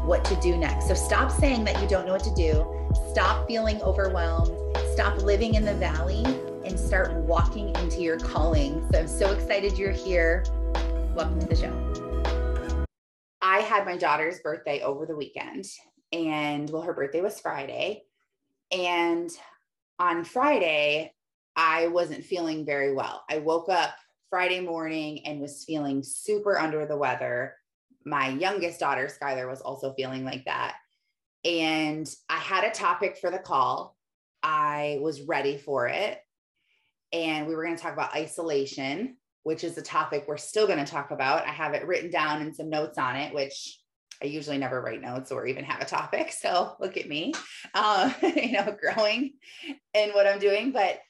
what to do next. So stop saying that you don't know what to do. Stop feeling overwhelmed stop living in the valley and start walking into your calling. So I'm so excited you're here. Welcome to the show. I had my daughter's birthday over the weekend, and well, her birthday was Friday. And on Friday, I wasn't feeling very well. I woke up Friday morning and was feeling super under the weather. My youngest daughter, Skylar, was also feeling like that. And I had a topic for the call I was ready for it. And we were going to talk about isolation, which is a topic we're still going to talk about. I have it written down and some notes on it, which I usually never write notes or even have a topic. So look at me, uh, you know, growing in what I'm doing. But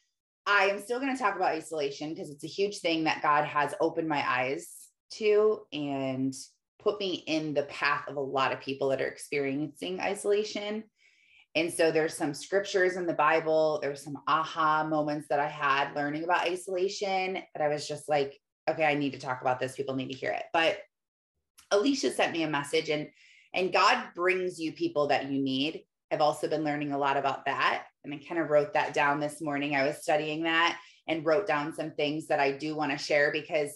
I am still going to talk about isolation because it's a huge thing that God has opened my eyes to and put me in the path of a lot of people that are experiencing isolation. And so there's some scriptures in the Bible, there's some aha moments that I had learning about isolation that I was just like, okay, I need to talk about this. People need to hear it. But Alicia sent me a message and and God brings you people that you need. I've also been learning a lot about that. And I kind of wrote that down this morning. I was studying that and wrote down some things that I do want to share because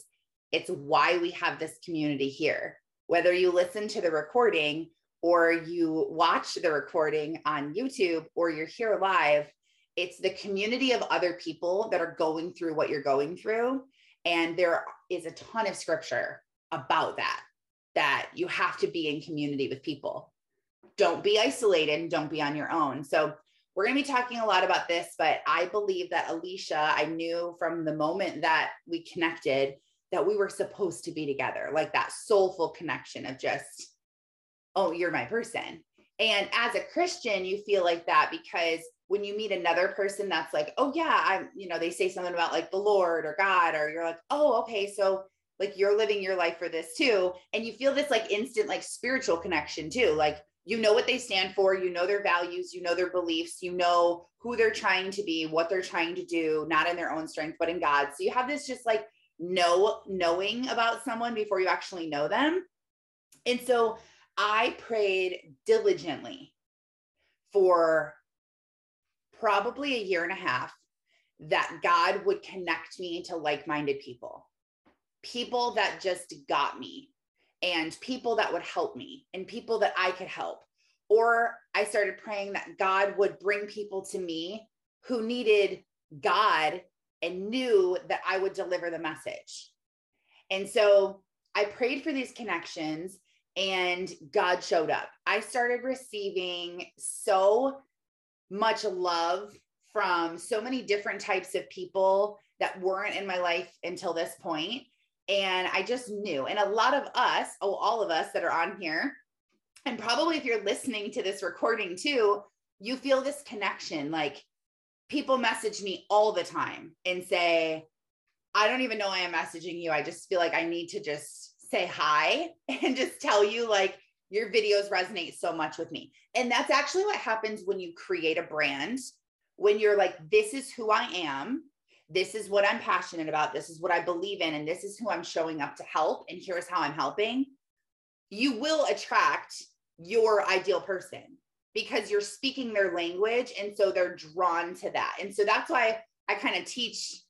it's why we have this community here. Whether you listen to the recording or you watch the recording on YouTube or you're here live, it's the community of other people that are going through what you're going through. And there is a ton of scripture about that, that you have to be in community with people. Don't be isolated and don't be on your own. So, we're going to be talking a lot about this, but I believe that Alicia, I knew from the moment that we connected that we were supposed to be together, like that soulful connection of just oh, you're my person. And as a Christian, you feel like that because when you meet another person that's like, oh, yeah, I'm, you know, they say something about like the Lord or God, or you're like, oh, okay. So like you're living your life for this too. And you feel this like instant, like spiritual connection too. Like, you know what they stand for, you know their values, you know their beliefs, you know who they're trying to be, what they're trying to do, not in their own strength, but in God. So you have this just like know knowing about someone before you actually know them. And so I prayed diligently for probably a year and a half that God would connect me to like minded people, people that just got me, and people that would help me, and people that I could help. Or I started praying that God would bring people to me who needed God and knew that I would deliver the message. And so I prayed for these connections and God showed up. I started receiving so much love from so many different types of people that weren't in my life until this point. And I just knew. And a lot of us, oh, all of us that are on here, and probably if you're listening to this recording too, you feel this connection. Like people message me all the time and say, I don't even know I am messaging you. I just feel like I need to just say hi and just tell you like your videos resonate so much with me. And that's actually what happens when you create a brand. When you're like, this is who I am. This is what I'm passionate about. This is what I believe in. And this is who I'm showing up to help. And here's how I'm helping. You will attract your ideal person because you're speaking their language. And so they're drawn to that. And so that's why I kind of teach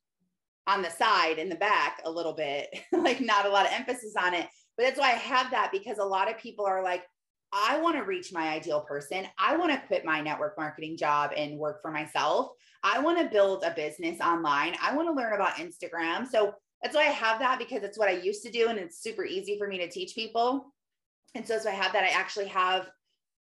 on the side in the back a little bit, like not a lot of emphasis on it. But that's why I have that because a lot of people are like, I want to reach my ideal person. I want to quit my network marketing job and work for myself. I want to build a business online. I want to learn about Instagram. So that's why I have that because it's what I used to do and it's super easy for me to teach people. And so, so I have that. I actually have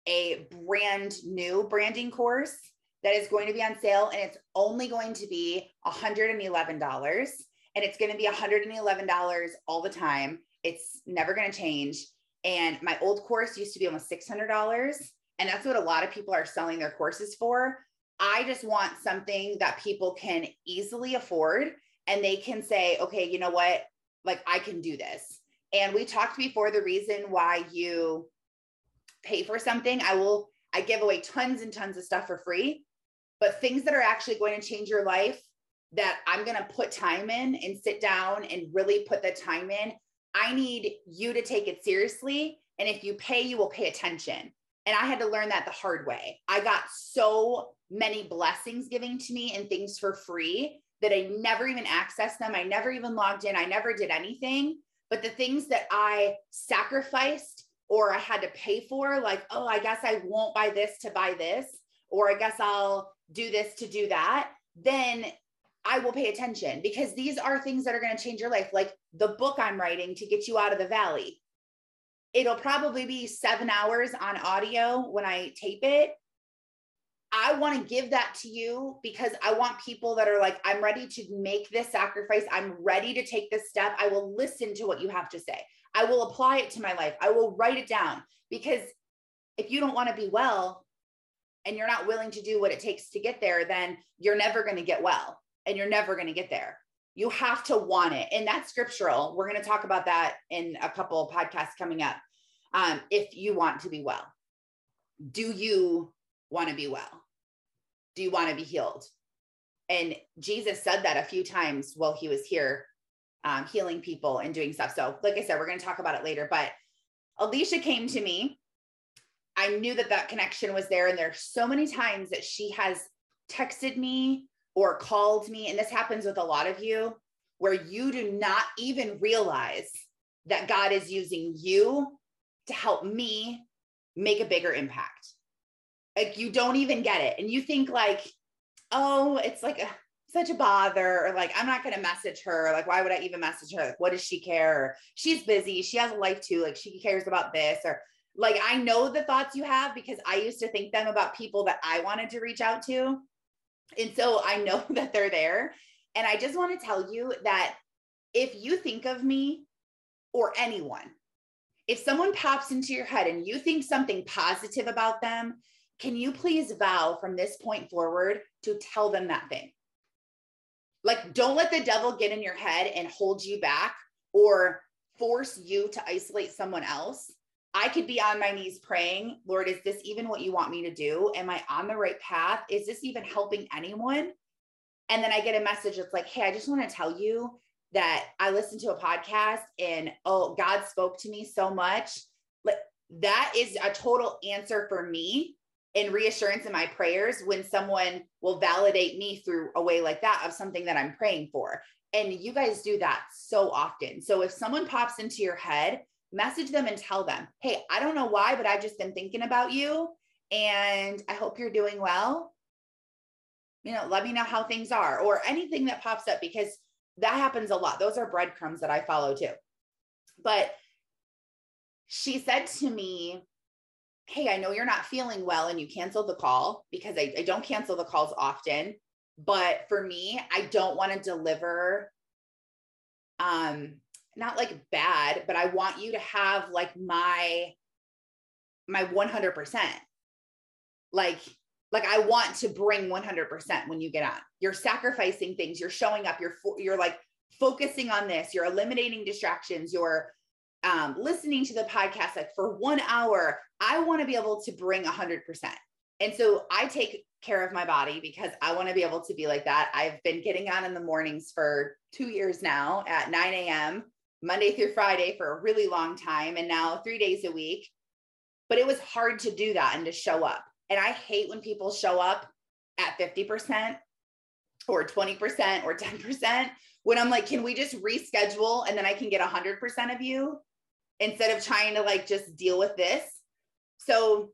a brand new branding course that is going to be on sale and it's only going to be $111 and it's going to be $111 all the time. It's never going to change. And my old course used to be almost $600 and that's what a lot of people are selling their courses for. I just want something that people can easily afford and they can say, okay, you know what? Like I can do this. And we talked before the reason why you pay for something. I will, I give away tons and tons of stuff for free, but things that are actually going to change your life that I'm going to put time in and sit down and really put the time in. I need you to take it seriously. And if you pay, you will pay attention. And I had to learn that the hard way. I got so many blessings giving to me and things for free that I never even accessed them. I never even logged in. I never did anything. But the things that I sacrificed or I had to pay for, like, oh, I guess I won't buy this to buy this, or I guess I'll do this to do that, then I will pay attention because these are things that are going to change your life. Like the book I'm writing to get you out of the valley. It'll probably be seven hours on audio when I tape it. I want to give that to you because I want people that are like, I'm ready to make this sacrifice. I'm ready to take this step. I will listen to what you have to say. I will apply it to my life. I will write it down because if you don't want to be well and you're not willing to do what it takes to get there, then you're never going to get well and you're never going to get there. You have to want it. And that's scriptural. We're going to talk about that in a couple podcasts coming up. Um, if you want to be well, do you want to be well? Do you want to be healed? And Jesus said that a few times while he was here, um, healing people and doing stuff. So, like I said, we're going to talk about it later. But Alicia came to me. I knew that that connection was there. And there's so many times that she has texted me or called me, and this happens with a lot of you, where you do not even realize that God is using you to help me make a bigger impact. Like you don't even get it. And you think like, oh, it's like a, such a bother, or like, I'm not going to message her. Like, why would I even message her? Like, what does she care? She's busy. She has a life too. Like, she cares about this. Or, like, I know the thoughts you have because I used to think them about people that I wanted to reach out to. And so I know that they're there. And I just want to tell you that if you think of me or anyone, if someone pops into your head and you think something positive about them, can you please vow from this point forward to tell them that thing? Like, don't let the devil get in your head and hold you back or force you to isolate someone else. I could be on my knees praying, Lord, is this even what you want me to do? Am I on the right path? Is this even helping anyone? And then I get a message that's like, hey, I just want to tell you that I listened to a podcast and oh, God spoke to me so much. Like that is a total answer for me and reassurance in my prayers when someone will validate me through a way like that of something that I'm praying for. And you guys do that so often. So if someone pops into your head message them and tell them, hey, I don't know why, but I've just been thinking about you and I hope you're doing well. You know, let me know how things are or anything that pops up because that happens a lot. Those are breadcrumbs that I follow too. But she said to me, Hey, I know you're not feeling well and you canceled the call because I, I don't cancel the calls often. But for me, I don't want to deliver um not like bad, but I want you to have like my my 100%. Like like I want to bring 100% when you get on. You're sacrificing things, you're showing up, you're you're like focusing on this, you're eliminating distractions, you're um, listening to the podcast like for one hour. I want to be able to bring 100%. And so I take care of my body because I want to be able to be like that. I've been getting on in the mornings for two years now at 9 a.m. Monday through Friday for a really long time and now three days a week. But it was hard to do that and to show up. And I hate when people show up at 50% or 20% or 10% when I'm like, can we just reschedule and then I can get 100% of you instead of trying to like just deal with this? So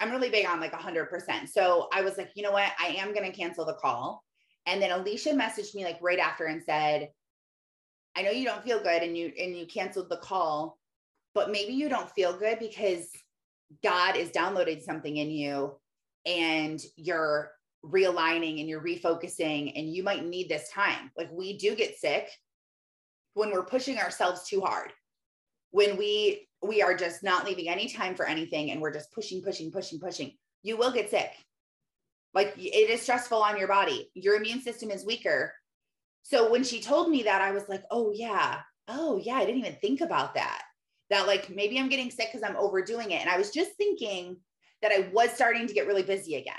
I'm really big on like 100%. So I was like, you know what? I am going to cancel the call. And then Alicia messaged me like right after and said, I know you don't feel good and you and you canceled the call, but maybe you don't feel good because God is downloading something in you and you're realigning and you're refocusing and you might need this time. Like we do get sick when we're pushing ourselves too hard. When we we are just not leaving any time for anything and we're just pushing pushing pushing pushing. You will get sick. Like it is stressful on your body. Your immune system is weaker. So when she told me that, I was like, oh, yeah. Oh, yeah. I didn't even think about that. That like maybe I'm getting sick because I'm overdoing it. And I was just thinking that I was starting to get really busy again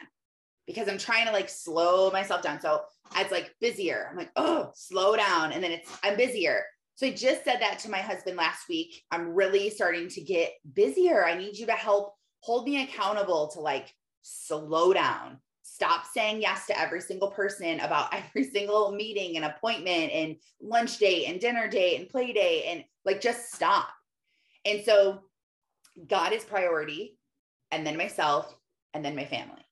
because I'm trying to like slow myself down. So it's like busier. I'm like, oh, slow down. And then it's, I'm busier. So I just said that to my husband last week. I'm really starting to get busier. I need you to help hold me accountable to like slow down. Stop saying yes to every single person about every single meeting and appointment and lunch date and dinner date and play date and like just stop. And so God is priority and then myself and then my family.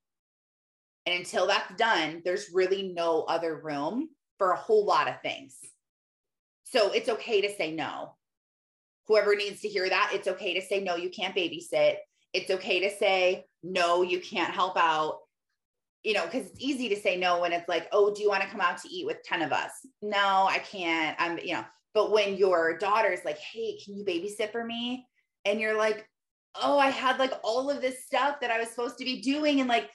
And until that's done, there's really no other room for a whole lot of things. So it's okay to say no. Whoever needs to hear that, it's okay to say no, you can't babysit. It's okay to say no, you can't help out. You know, because it's easy to say no when it's like, oh, do you want to come out to eat with 10 of us? No, I can't. I'm, you know, but when your daughter's like, hey, can you babysit for me? And you're like, oh, I had like all of this stuff that I was supposed to be doing. And like,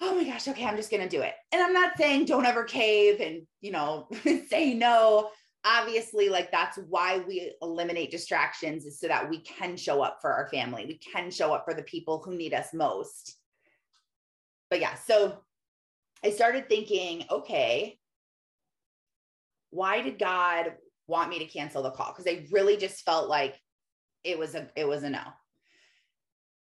oh my gosh, okay, I'm just going to do it. And I'm not saying don't ever cave and, you know, say no obviously like that's why we eliminate distractions is so that we can show up for our family. We can show up for the people who need us most. But yeah so i started thinking okay why did god want me to cancel the call? Because i really just felt like it was a it was a no.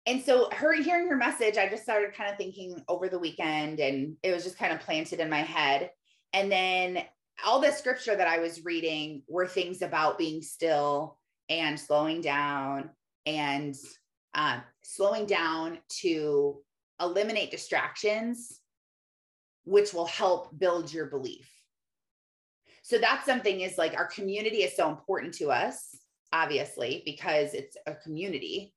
And so her hearing her message i just started kind of thinking over the weekend and it was just kind of planted in my head. And then all the scripture that I was reading were things about being still and slowing down and uh, slowing down to eliminate distractions, which will help build your belief. So that's something is like our community is so important to us, obviously, because it's a community,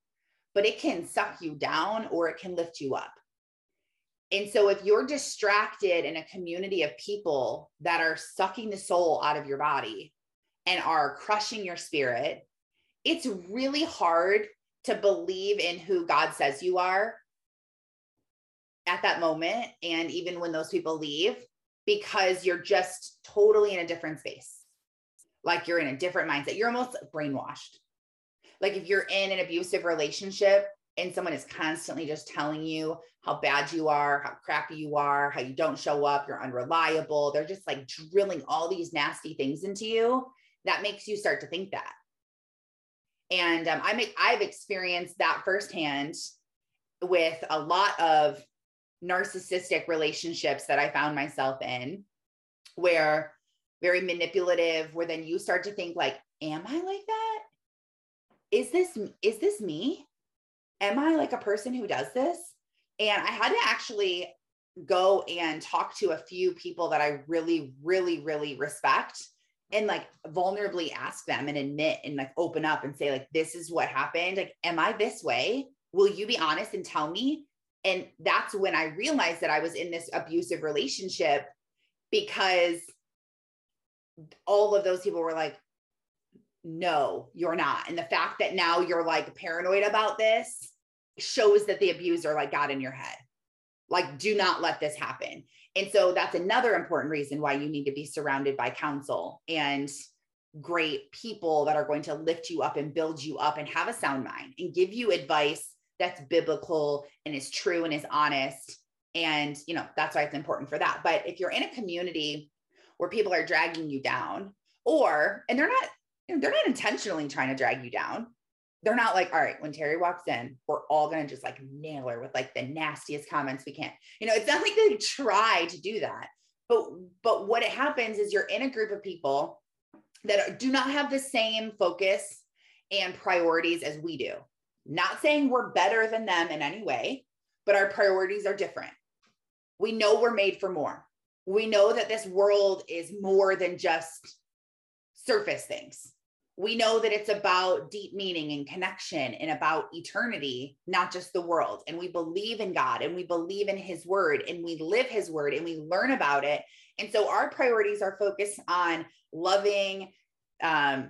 but it can suck you down or it can lift you up. And so, if you're distracted in a community of people that are sucking the soul out of your body and are crushing your spirit, it's really hard to believe in who God says you are at that moment. And even when those people leave, because you're just totally in a different space. Like you're in a different mindset. You're almost brainwashed. Like if you're in an abusive relationship, and someone is constantly just telling you how bad you are, how crappy you are, how you don't show up, you're unreliable, they're just like drilling all these nasty things into you, that makes you start to think that. And um, I make I've experienced that firsthand with a lot of narcissistic relationships that I found myself in, where very manipulative, where then you start to think like, am I like that? Is this is this me? Am I like a person who does this? And I had to actually go and talk to a few people that I really, really, really respect and like vulnerably ask them and admit and like open up and say, like, this is what happened. Like, am I this way? Will you be honest and tell me? And that's when I realized that I was in this abusive relationship because all of those people were like, no, you're not. And the fact that now you're like paranoid about this shows that the abuser like got in your head. Like, do not let this happen. And so that's another important reason why you need to be surrounded by counsel and great people that are going to lift you up and build you up and have a sound mind and give you advice that's biblical and is true and is honest. And, you know, that's why it's important for that. But if you're in a community where people are dragging you down, or, and they're not, they're not intentionally trying to drag you down, they're not like, all right, when Terry walks in, we're all gonna just like nail her with like the nastiest comments we can. You know, it's not like they try to do that. But but what it happens is you're in a group of people that do not have the same focus and priorities as we do. Not saying we're better than them in any way, but our priorities are different. We know we're made for more. We know that this world is more than just surface things we know that it's about deep meaning and connection and about eternity, not just the world. And we believe in God and we believe in His word and we live His word and we learn about it. And so our priorities are focused on loving, um,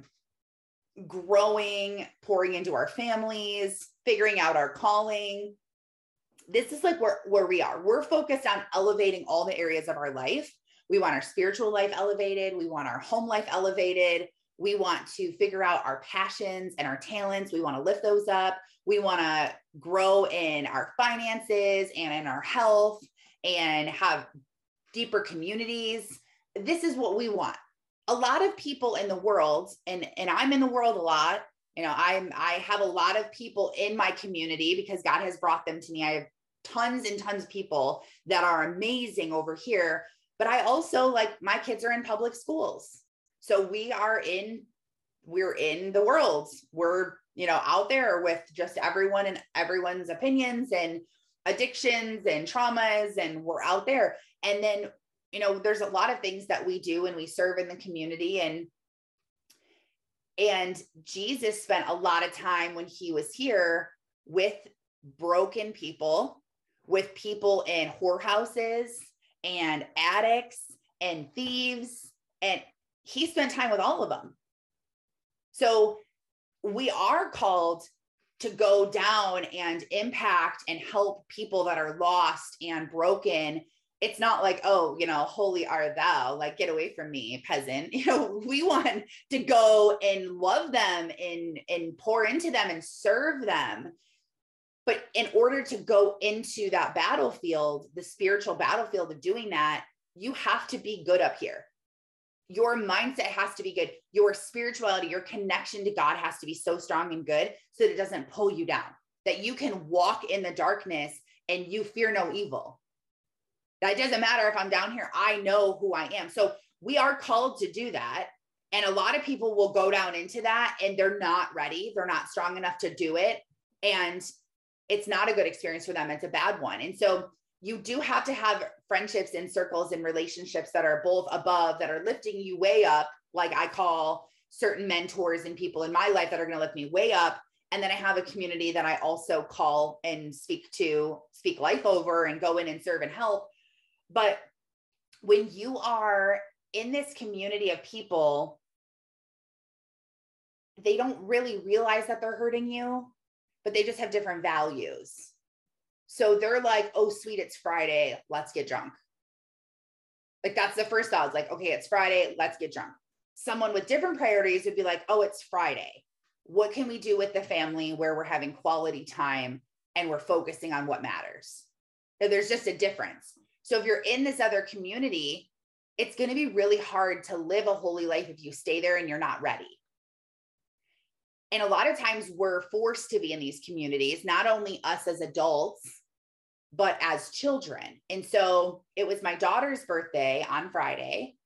growing, pouring into our families, figuring out our calling, this is like where, where we are. We're focused on elevating all the areas of our life. We want our spiritual life elevated. We want our home life elevated. We want to figure out our passions and our talents. We want to lift those up. We want to grow in our finances and in our health and have deeper communities. This is what we want. A lot of people in the world, and, and I'm in the world a lot. You know, I'm I have a lot of people in my community because God has brought them to me. I have tons and tons of people that are amazing over here. But I also like my kids are in public schools. So we are in, we're in the world. We're, you know, out there with just everyone and everyone's opinions and addictions and traumas, and we're out there. And then, you know, there's a lot of things that we do and we serve in the community and and Jesus spent a lot of time when he was here with broken people with people in whorehouses and addicts and thieves. And he spent time with all of them. So we are called to go down and impact and help people that are lost and broken. It's not like, oh, you know, holy are thou, like get away from me, peasant. You know, we want to go and love them and and pour into them and serve them but in order to go into that battlefield, the spiritual battlefield of doing that, you have to be good up here. Your mindset has to be good. Your spirituality, your connection to God has to be so strong and good so that it doesn't pull you down, that you can walk in the darkness and you fear no evil. That doesn't matter if I'm down here, I know who I am. So we are called to do that. And a lot of people will go down into that and they're not ready. They're not strong enough to do it. And it's not a good experience for them. It's a bad one. And so you do have to have friendships and circles and relationships that are both above, that are lifting you way up, like I call certain mentors and people in my life that are going to lift me way up. And then I have a community that I also call and speak to, speak life over and go in and serve and help. But when you are in this community of people, they don't really realize that they're hurting you but they just have different values. So they're like, oh, sweet, it's Friday. Let's get drunk. Like that's the first thought. It's like, okay, it's Friday. Let's get drunk. Someone with different priorities would be like, oh, it's Friday. What can we do with the family where we're having quality time and we're focusing on what matters? So there's just a difference. So if you're in this other community, it's going to be really hard to live a holy life if you stay there and you're not ready. And a lot of times we're forced to be in these communities, not only us as adults, but as children. And so it was my daughter's birthday on Friday.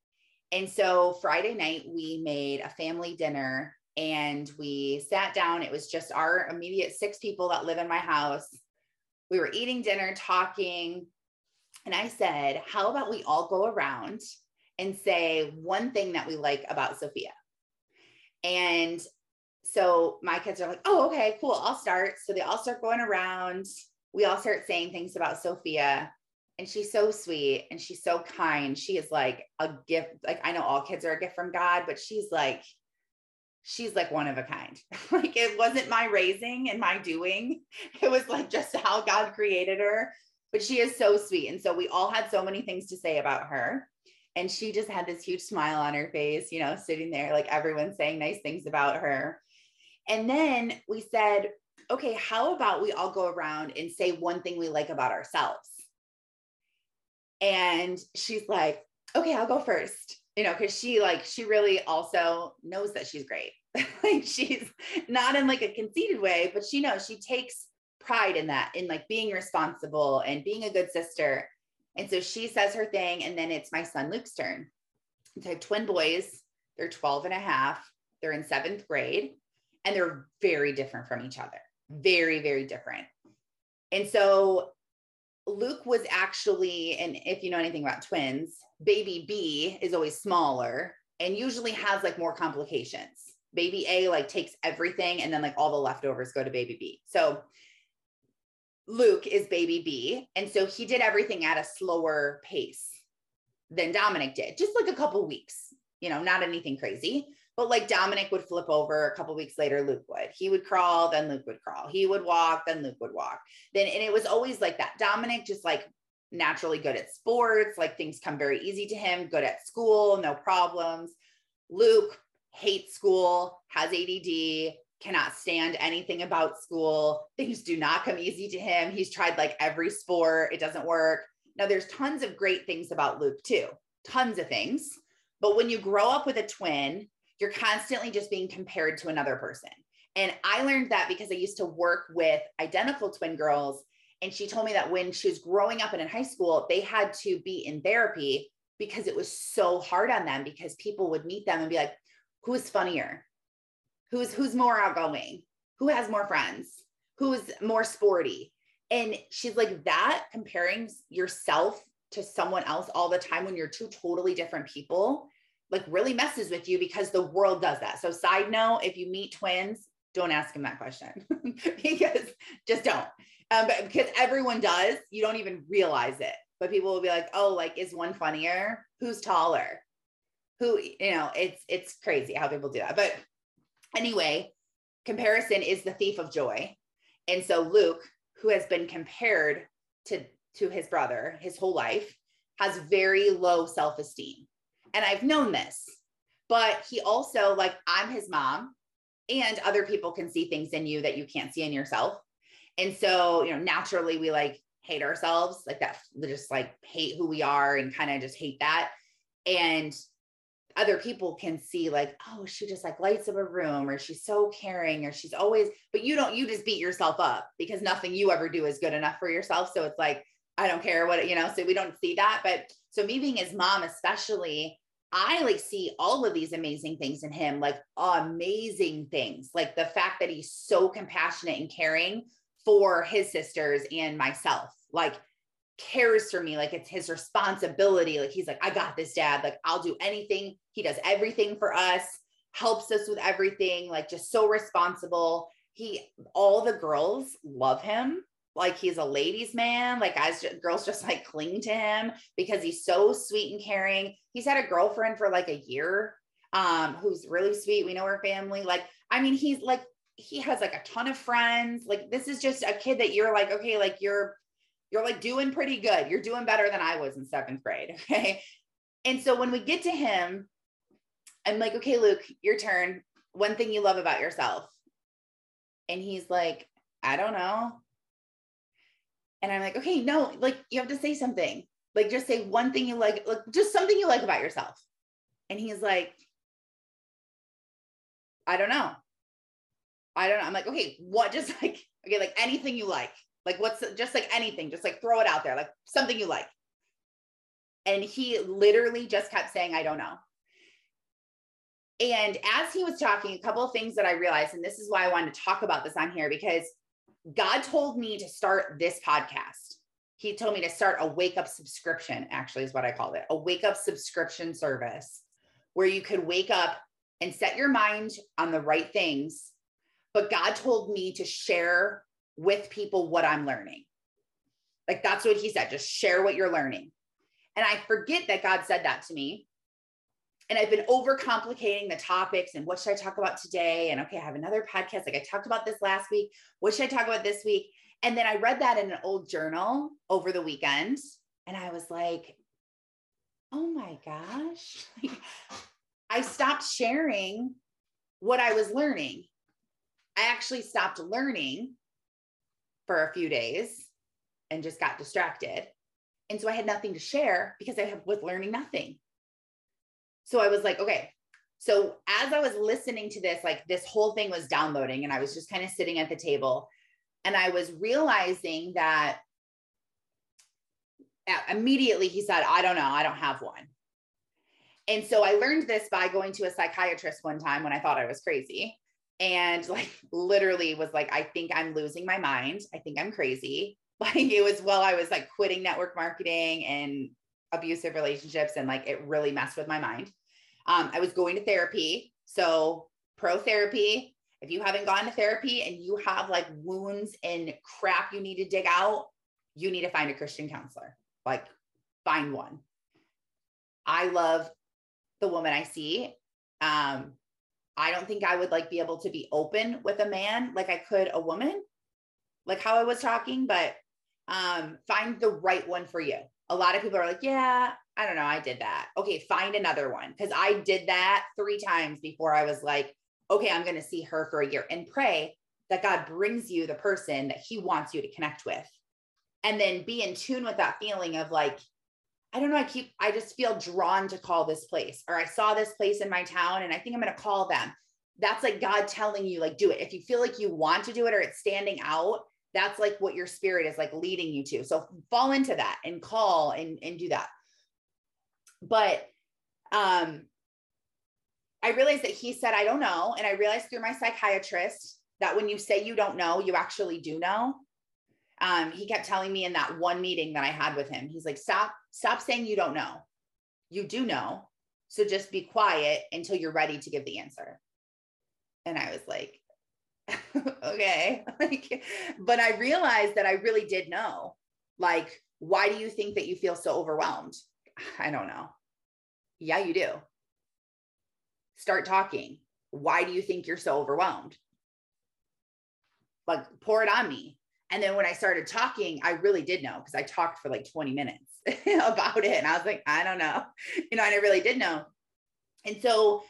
And so Friday night, we made a family dinner and we sat down. It was just our immediate six people that live in my house. We were eating dinner, talking. And I said, How about we all go around and say one thing that we like about Sophia? And so my kids are like, oh, okay, cool. I'll start. So they all start going around. We all start saying things about Sophia. And she's so sweet and she's so kind. She is like a gift. Like I know all kids are a gift from God, but she's like, she's like one of a kind. like it wasn't my raising and my doing. It was like just how God created her. But she is so sweet. And so we all had so many things to say about her. And she just had this huge smile on her face, you know, sitting there, like everyone saying nice things about her. And then we said, okay, how about we all go around and say one thing we like about ourselves? And she's like, okay, I'll go first, you know, because she like, she really also knows that she's great. like she's not in like a conceited way, but she knows she takes pride in that, in like being responsible and being a good sister. And so she says her thing, and then it's my son Luke's turn. So I have twin boys, they're 12 and a half, they're in seventh grade and they're very different from each other. Very, very different. And so Luke was actually, and if you know anything about twins, baby B is always smaller and usually has like more complications. Baby A like takes everything and then like all the leftovers go to baby B. So Luke is baby B. And so he did everything at a slower pace than Dominic did, just like a couple weeks, you know, not anything crazy But like Dominic would flip over a couple weeks later, Luke would. He would crawl, then Luke would crawl. He would walk, then Luke would walk. Then, and it was always like that. Dominic just like naturally good at sports, like things come very easy to him, good at school, no problems. Luke hates school, has ADD, cannot stand anything about school. Things do not come easy to him. He's tried like every sport, it doesn't work. Now, there's tons of great things about Luke, too, tons of things. But when you grow up with a twin, you're constantly just being compared to another person. And I learned that because I used to work with identical twin girls. And she told me that when she was growing up and in high school, they had to be in therapy because it was so hard on them because people would meet them and be like, who's funnier? Who's who's more outgoing? Who has more friends? Who's more sporty? And she's like that comparing yourself to someone else all the time when you're two totally different people like really messes with you because the world does that. So side note, if you meet twins, don't ask them that question because just don't. Um, but because everyone does, you don't even realize it. But people will be like, "Oh, like is one funnier? Who's taller? Who? You know, it's it's crazy how people do that." But anyway, comparison is the thief of joy, and so Luke, who has been compared to to his brother his whole life, has very low self esteem, and I've known this. But he also like I'm his mom, and other people can see things in you that you can't see in yourself. And so, you know, naturally we like hate ourselves, like that, just like hate who we are and kind of just hate that. And other people can see like, oh, she just like lights up a room or she's so caring or she's always, but you don't, you just beat yourself up because nothing you ever do is good enough for yourself. So it's like, I don't care what, you know, so we don't see that. But so me being his mom, especially, I like see all of these amazing things in him, like amazing things, like the fact that he's so compassionate and caring for his sisters and myself, like cares for me, like it's his responsibility. Like he's like, I got this, dad. Like I'll do anything. He does everything for us, helps us with everything, like just so responsible. He, all the girls love him. Like he's a ladies' man. Like guys, girls just like cling to him because he's so sweet and caring. He's had a girlfriend for like a year, um, who's really sweet. We know her family. Like, I mean, he's like he has like a ton of friends. Like this is just a kid that you're like, okay, like you're you're like doing pretty good. You're doing better than I was in seventh grade. Okay. And so when we get to him, I'm like, okay, Luke, your turn. One thing you love about yourself. And he's like, I don't know. And I'm like, okay, no, like you have to say something. Like just say one thing you like, like just something you like about yourself. And he's like, I don't know. I don't know. I'm like, okay, what just like, okay, like anything you like. Like what's just like anything, just like throw it out there, like something you like. And he literally just kept saying, I don't know. And as he was talking, a couple of things that I realized, and this is why I wanted to talk about this on here, because God told me to start this podcast. He told me to start a wake up subscription, actually, is what I called it a wake up subscription service where you could wake up and set your mind on the right things but God told me to share with people what I'm learning. Like that's what he said, just share what you're learning. And I forget that God said that to me. And I've been overcomplicating the topics and what should I talk about today? And okay, I have another podcast. Like I talked about this last week. What should I talk about this week? And then I read that in an old journal over the weekend. And I was like, oh my gosh. I stopped sharing what I was learning. I actually stopped learning for a few days and just got distracted. And so I had nothing to share because I was learning nothing. So I was like, okay. So as I was listening to this, like this whole thing was downloading, and I was just kind of sitting at the table and I was realizing that immediately he said, I don't know, I don't have one. And so I learned this by going to a psychiatrist one time when I thought I was crazy and like literally was like, I think I'm losing my mind. I think I'm crazy. Like it was while I was like quitting network marketing and abusive relationships, and like it really messed with my mind. Um, I was going to therapy. So, pro therapy, if you haven't gone to therapy and you have like wounds and crap you need to dig out, you need to find a Christian counselor. Like, find one. I love the woman I see. Um, I don't think I would like be able to be open with a man like I could a woman, like how I was talking, but um, find the right one for you. A lot of people are like, yeah, I don't know, I did that. Okay, find another one. Cause I did that three times before I was like, okay, I'm going to see her for a year and pray that God brings you the person that he wants you to connect with. And then be in tune with that feeling of like, I don't know, I keep, I just feel drawn to call this place, or I saw this place in my town and I think I'm going to call them. That's like God telling you, like, do it. If you feel like you want to do it or it's standing out, that's like what your spirit is like leading you to. So fall into that and call and, and do that. But um, I realized that he said, I don't know. And I realized through my psychiatrist that when you say you don't know, you actually do know. Um, he kept telling me in that one meeting that I had with him, he's like, stop, stop saying you don't know. You do know. So just be quiet until you're ready to give the answer. And I was like, okay. like, but I realized that I really did know. Like, why do you think that you feel so overwhelmed? I don't know. Yeah, you do. Start talking. Why do you think you're so overwhelmed? Like, pour it on me. And then when I started talking, I really did know because I talked for like 20 minutes about it. And I was like, I don't know. You know, and I really did know. And so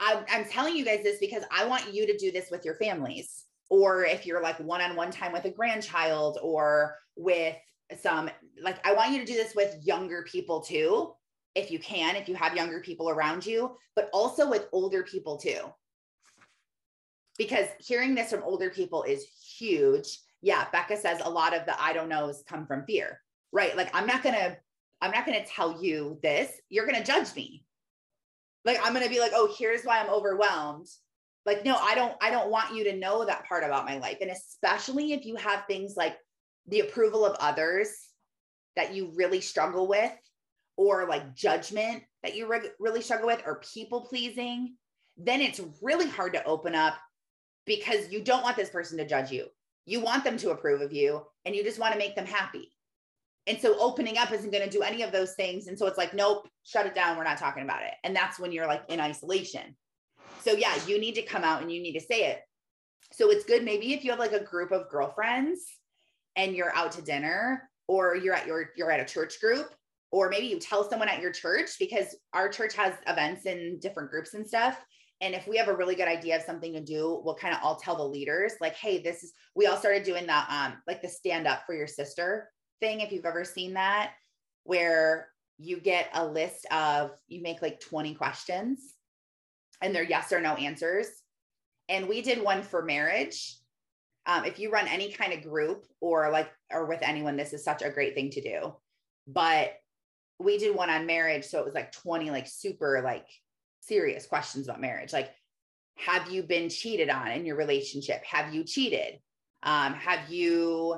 I'm, I'm telling you guys this because I want you to do this with your families. Or if you're like one on one time with a grandchild or with some, like, I want you to do this with younger people too, if you can, if you have younger people around you, but also with older people too. Because hearing this from older people is huge yeah, Becca says a lot of the I don't knows come from fear, right? Like, I'm not to, I'm not to tell you this. You're to judge me. Like, I'm to be like, oh, here's why I'm overwhelmed. Like, no, I don't, I don't want you to know that part about my life. And especially if you have things like the approval of others that you really struggle with, or like judgment that you re- really struggle with, or people pleasing, then it's really hard to open up because you don't want this person to judge you you want them to approve of you and you just want to make them happy. And so opening up isn't going to do any of those things. And so it's like, nope, shut it down. We're not talking about it. And that's when you're like in isolation. So yeah, you need to come out and you need to say it. So it's good maybe if you have like a group of girlfriends and you're out to dinner or you're at your you're at a church group or maybe you tell someone at your church because our church has events in different groups and stuff and if we have a really good idea of something to do, we'll kind of all tell the leaders, like, hey, this is, we all started doing that, um, like the stand up for your sister thing, if you've ever seen that, where you get a list of, you make like 20 questions and they're yes or no answers. And we did one for marriage. Um, if you run any kind of group or like, or with anyone, this is such a great thing to do. But we did one on marriage. So it was like 20, like super like serious questions about marriage. Like have you been cheated on in your relationship? Have you cheated? Um, have you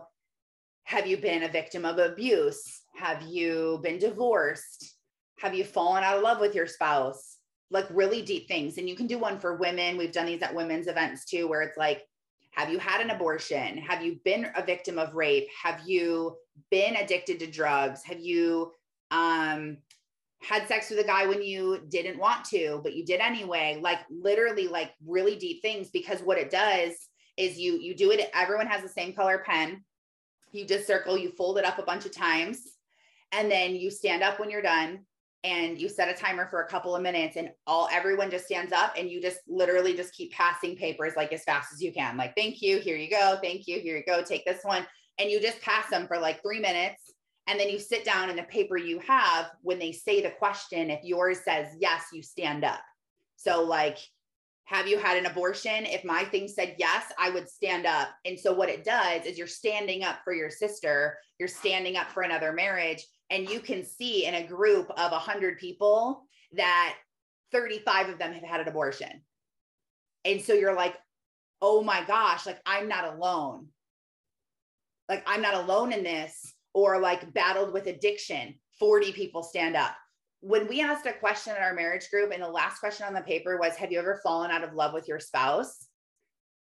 have you been a victim of abuse? Have you been divorced? Have you fallen out of love with your spouse? Like really deep things. And you can do one for women. We've done these at women's events too where it's like have you had an abortion? Have you been a victim of rape? Have you been addicted to drugs? Have you um had sex with a guy when you didn't want to, but you did anyway, like literally like really deep things because what it does is you you do it everyone has the same color pen. You just circle, you fold it up a bunch of times and then you stand up when you're done and you set a timer for a couple of minutes and all everyone just stands up and you just literally just keep passing papers like as fast as you can. Like thank you, here you go, thank you, here you go, take this one and you just pass them for like 3 minutes and then you sit down in the paper you have, when they say the question, if yours says yes, you stand up. So, like, have you had an abortion? If my thing said yes, I would stand up. And so, what it does is you're standing up for your sister, you're standing up for another marriage, and you can see in a group of 100 people that 35 of them have had an abortion. And so, you're like, oh my gosh, like, I'm not alone. Like, I'm not alone in this or like battled with addiction, 40 people stand up. When we asked a question in our marriage group, and the last question on the paper was, Have you ever fallen out of love with your spouse?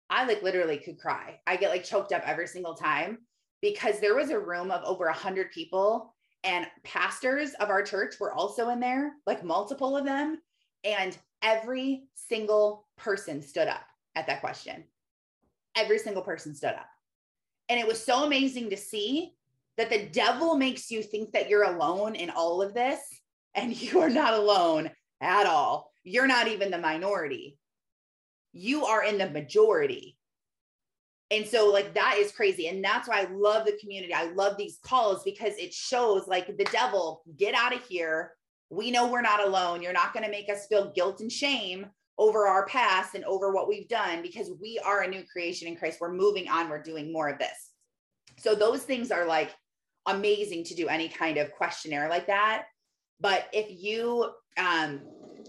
I like literally could cry. I get like choked up every single time because there was a room of over 100 people and pastors of our church were also in there, like multiple of them. And every single person stood up at that question. Every single person stood up. And it was so amazing to see that the devil makes you think that you're alone in all of this, and you are not alone at all. You're not even the minority. You are in the majority. And so, like, that is crazy. And that's why I love the community. I love these calls because it shows, like, the devil, get out of here. We know we're not alone. You're not going to make us feel guilt and shame over our past and over what we've done because we are a new creation in Christ. We're moving on. We're doing more of this. So, those things are like amazing to do any kind of questionnaire like that. But if you, um,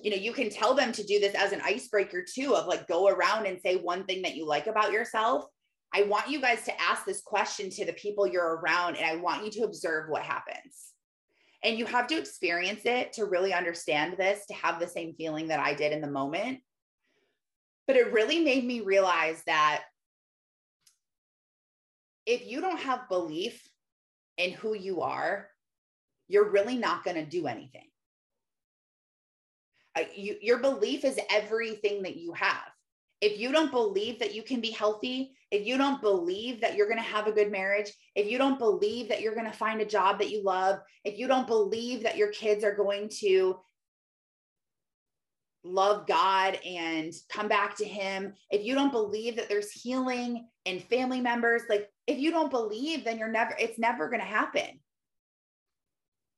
you know, you can tell them to do this as an icebreaker too, of like go around and say one thing that you like about yourself. I want you guys to ask this question to the people you're around, and I want you to observe what happens. And you have to experience it to really understand this, to have the same feeling that I did in the moment. But it really made me realize that if you don't have belief in who you are, you're really not going to do anything. Uh, you, your belief is everything that you have. If you don't believe that you can be healthy, if you don't believe that you're going to have a good marriage, if you don't believe that you're going to find a job that you love, if you don't believe that your kids are going to love God and come back to Him, if you don't believe that there's healing in family members, like if you don't believe, then you're never, it's never going to happen.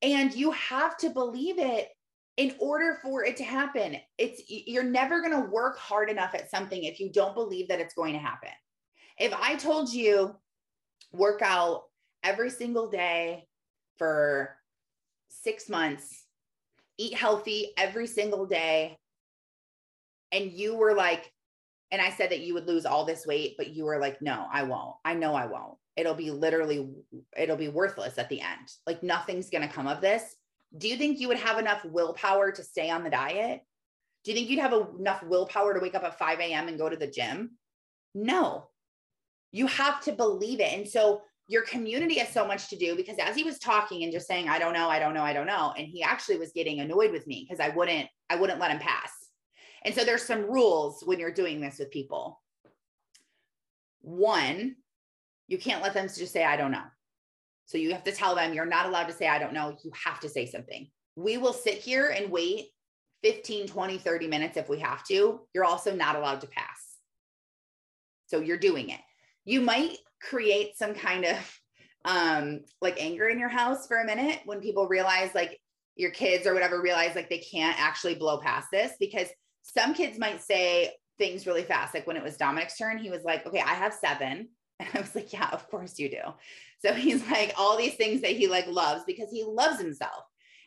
And you have to believe it in order for it to happen. It's, you're never going to work hard enough at something if you don't believe that it's going to happen. If I told you, work out every single day for six months, eat healthy every single day, and you were like, and I said that you would lose all this weight, but you were like, no, I won't. I know I won't. It'll be literally, it'll be worthless at the end. Like nothing's going to come of this. Do you think you would have enough willpower to stay on the diet? Do you think you'd have enough willpower to wake up at 5 a.m. and go to the gym? No. You have to believe it. And so your community has so much to do because as he was talking and just saying, I don't know, I don't know, I don't know. And he actually was getting annoyed with me because I wouldn't, I wouldn't let him pass. And so there's some rules when you're doing this with people. One, you can't let them just say, I don't know. So you have to tell them you're not allowed to say, I don't know. You have to say something. We will sit here and wait 15, 20, 30 minutes if we have to. You're also not allowed to pass. So you're doing it. You might create some kind of um like anger in your house for a minute when people realize like your kids or whatever realize like they can't actually blow past this because some kids might say things really fast. Like when it was Dominic's turn, he was like, okay, I have seven. And I was like, yeah, of course you do. So he's like all these things that he like loves because he loves himself.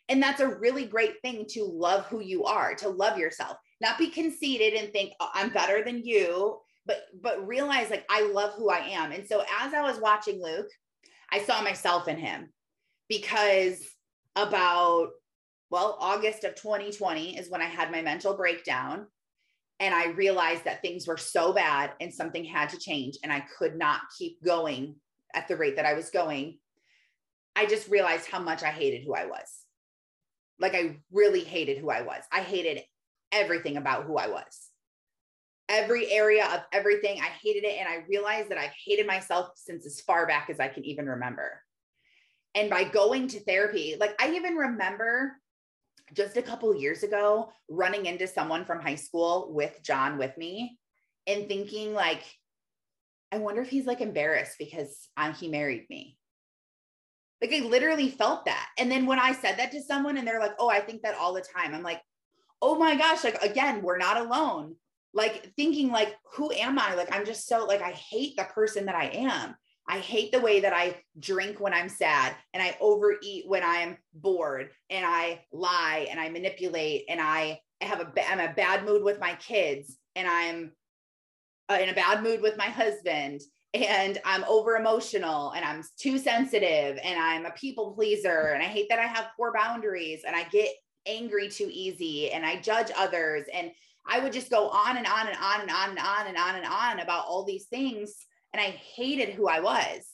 And that's a really great thing to love who you are, to love yourself, not be conceited and think oh, I'm better than you, but but realize like I love who I am. And so as I was watching Luke, I saw myself in him because about well, August of 2020 is when I had my mental breakdown. And I realized that things were so bad and something had to change. And I could not keep going at the rate that I was going. I just realized how much I hated who I was. Like, I really hated who I was. I hated everything about who I was. Every area of everything, I hated it. And I realized that I've hated myself since as far back as I can even remember. And by going to therapy, like I even remember just a couple years ago running into someone from high school with John with me and thinking like I wonder if he's like embarrassed because uh, he married me. Like I literally felt that. And then when I said that to someone and they're like, "Oh, I think that all the time." I'm like, "Oh my gosh, like again, we're not alone." Like thinking like, "Who am I?" Like I'm just so like I hate the person that I am. I hate the way that I drink when I'm sad and I overeat when I'm bored and I lie and I manipulate and I have a I'm a bad mood with my kids and I'm uh, in a bad mood with my husband and I'm over emotional and I'm too sensitive and I'm a people pleaser and I hate that I have poor boundaries and I get angry too easy and I judge others and I would just go on and on and on and on and on and on and on about all these things and I hated who I was.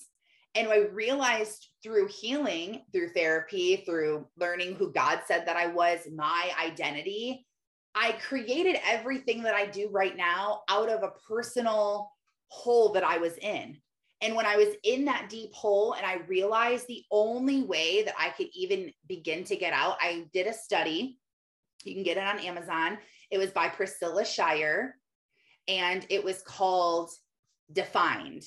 And I realized through healing, through therapy, through learning who God said that I was, my identity, I created everything that I do right now out of a personal hole that I was in. And when I was in that deep hole and I realized the only way that I could even begin to get out, I did a study. You can get it on Amazon. It was by Priscilla Shirer and it was called Defined.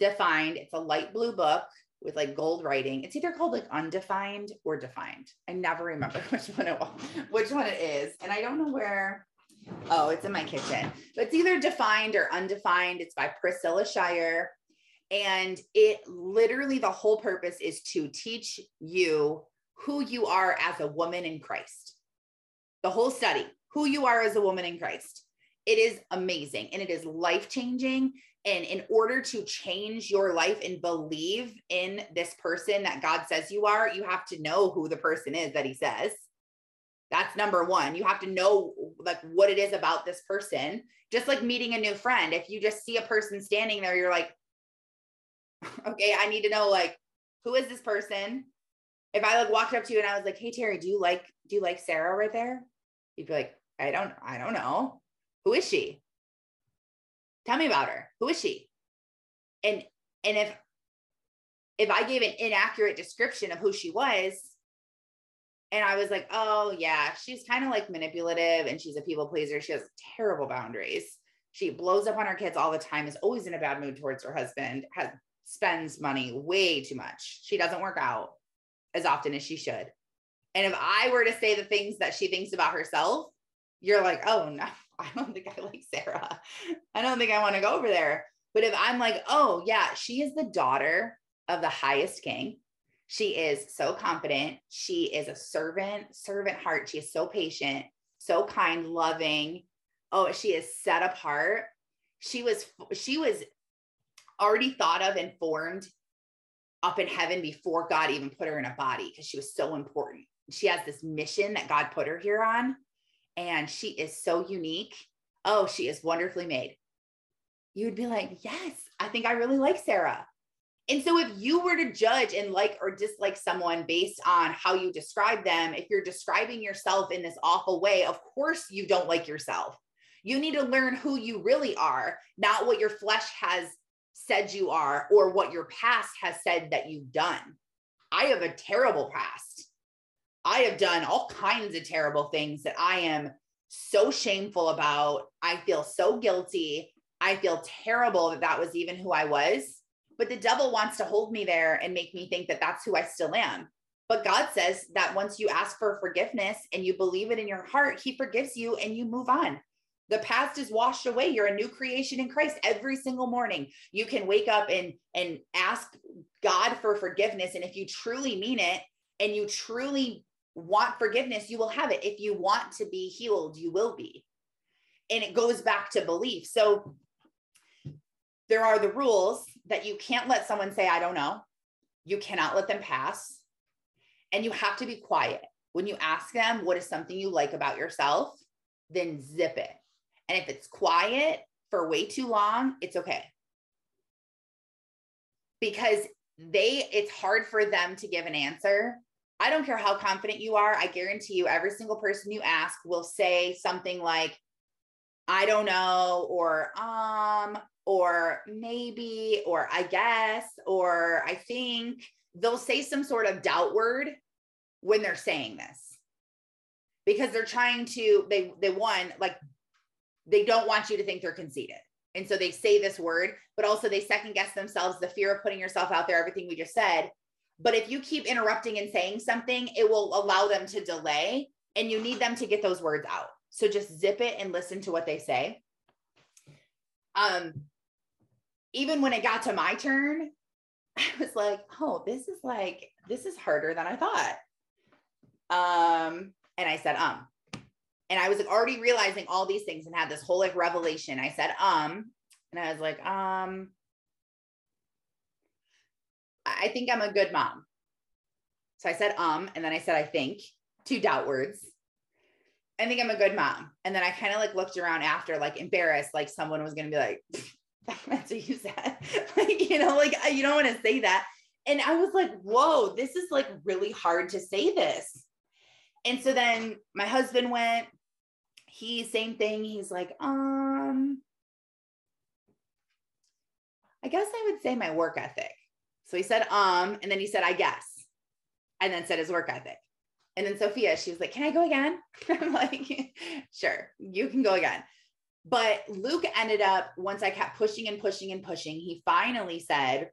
Defined. It's a light blue book with like gold writing. It's either called like undefined or defined. I never remember which one it was, which one it is. And I don't know where. Oh, it's in my kitchen. But it's either defined or undefined. It's by Priscilla Shirer. And it literally the whole purpose is to teach you who you are as a woman in Christ. The whole study, who you are as a woman in Christ. It is amazing and it is life changing. And in order to change your life and believe in this person that God says you are, you have to know who the person is that he says. That's number one. You have to know like what it is about this person. Just like meeting a new friend. If you just see a person standing there, you're like, okay, I need to know like who is this person? If I like walked up to you and I was like, hey Terry, do you like do you like Sarah right there? You'd be like, I don't, I don't know. Who is she? Tell me about her. Who is she? And and if if I gave an inaccurate description of who she was, and I was like, oh yeah, she's kind of like manipulative and she's a people pleaser. She has terrible boundaries. She blows up on her kids all the time, is always in a bad mood towards her husband, has spends money way too much. She doesn't work out as often as she should. And if I were to say the things that she thinks about herself, you're like, oh no, I don't think I like Sarah. I don't think I want to go over there. But if I'm like, oh, yeah, she is the daughter of the highest king. She is so confident. She is a servant, servant heart. She is so patient, so kind, loving. Oh, she is set apart. She was, she was already thought of and formed up in heaven before God even put her in a body because she was so important. She has this mission that God put her here on and she is so unique. Oh, she is wonderfully made. You would be like, yes, I think I really like Sarah. And so if you were to judge and like or dislike someone based on how you describe them, if you're describing yourself in this awful way, of course you don't like yourself. You need to learn who you really are, not what your flesh has said you are or what your past has said that you've done. I have a terrible past. I have done all kinds of terrible things that I am so shameful about. I feel so guilty. I feel terrible that that was even who I was. But the devil wants to hold me there and make me think that that's who I still am. But God says that once you ask for forgiveness and you believe it in your heart, He forgives you and you move on. The past is washed away. You're a new creation in Christ every single morning. You can wake up and and ask God for forgiveness and if you truly mean it and you truly want forgiveness, you will have it. If you want to be healed, you will be. And it goes back to belief. So there are the rules that you can't let someone say, I don't know. You cannot let them pass. And you have to be quiet. When you ask them, what is something you like about yourself? Then zip it. And if it's quiet for way too long, it's okay. Because they, it's hard for them to give an answer I don't care how confident you are. I guarantee you, every single person you ask will say something like, I don't know, or um, or maybe, or I guess, or I think. They'll say some sort of doubt word when they're saying this because they're trying to, they, they one, like, they don't want you to think they're conceited. And so they say this word, but also they second guess themselves, the fear of putting yourself out there, everything we just said. But if you keep interrupting and saying something, it will allow them to delay and you need them to get those words out. So just zip it and listen to what they say. Um, even when it got to my turn, I was like, oh, this is like, this is harder than I thought. Um, and I said, um, and I was like already realizing all these things and had this whole like revelation. I said, um, and I was like, um, I think I'm a good mom. So I said, um, and then I said, I think, two doubt words. I think I'm a good mom. And then I kind of like looked around after, like embarrassed, like someone was going to be like, that's what you said. like, you know, like you don't want to say that. And I was like, whoa, this is like really hard to say this. And so then my husband went, he same thing. He's like, um, I guess I would say my work ethic. So he said, um, and then he said, I guess, and then said his work ethic. And then Sophia, she was like, Can I go again? I'm like, Sure, you can go again. But Luke ended up, once I kept pushing and pushing and pushing, he finally said,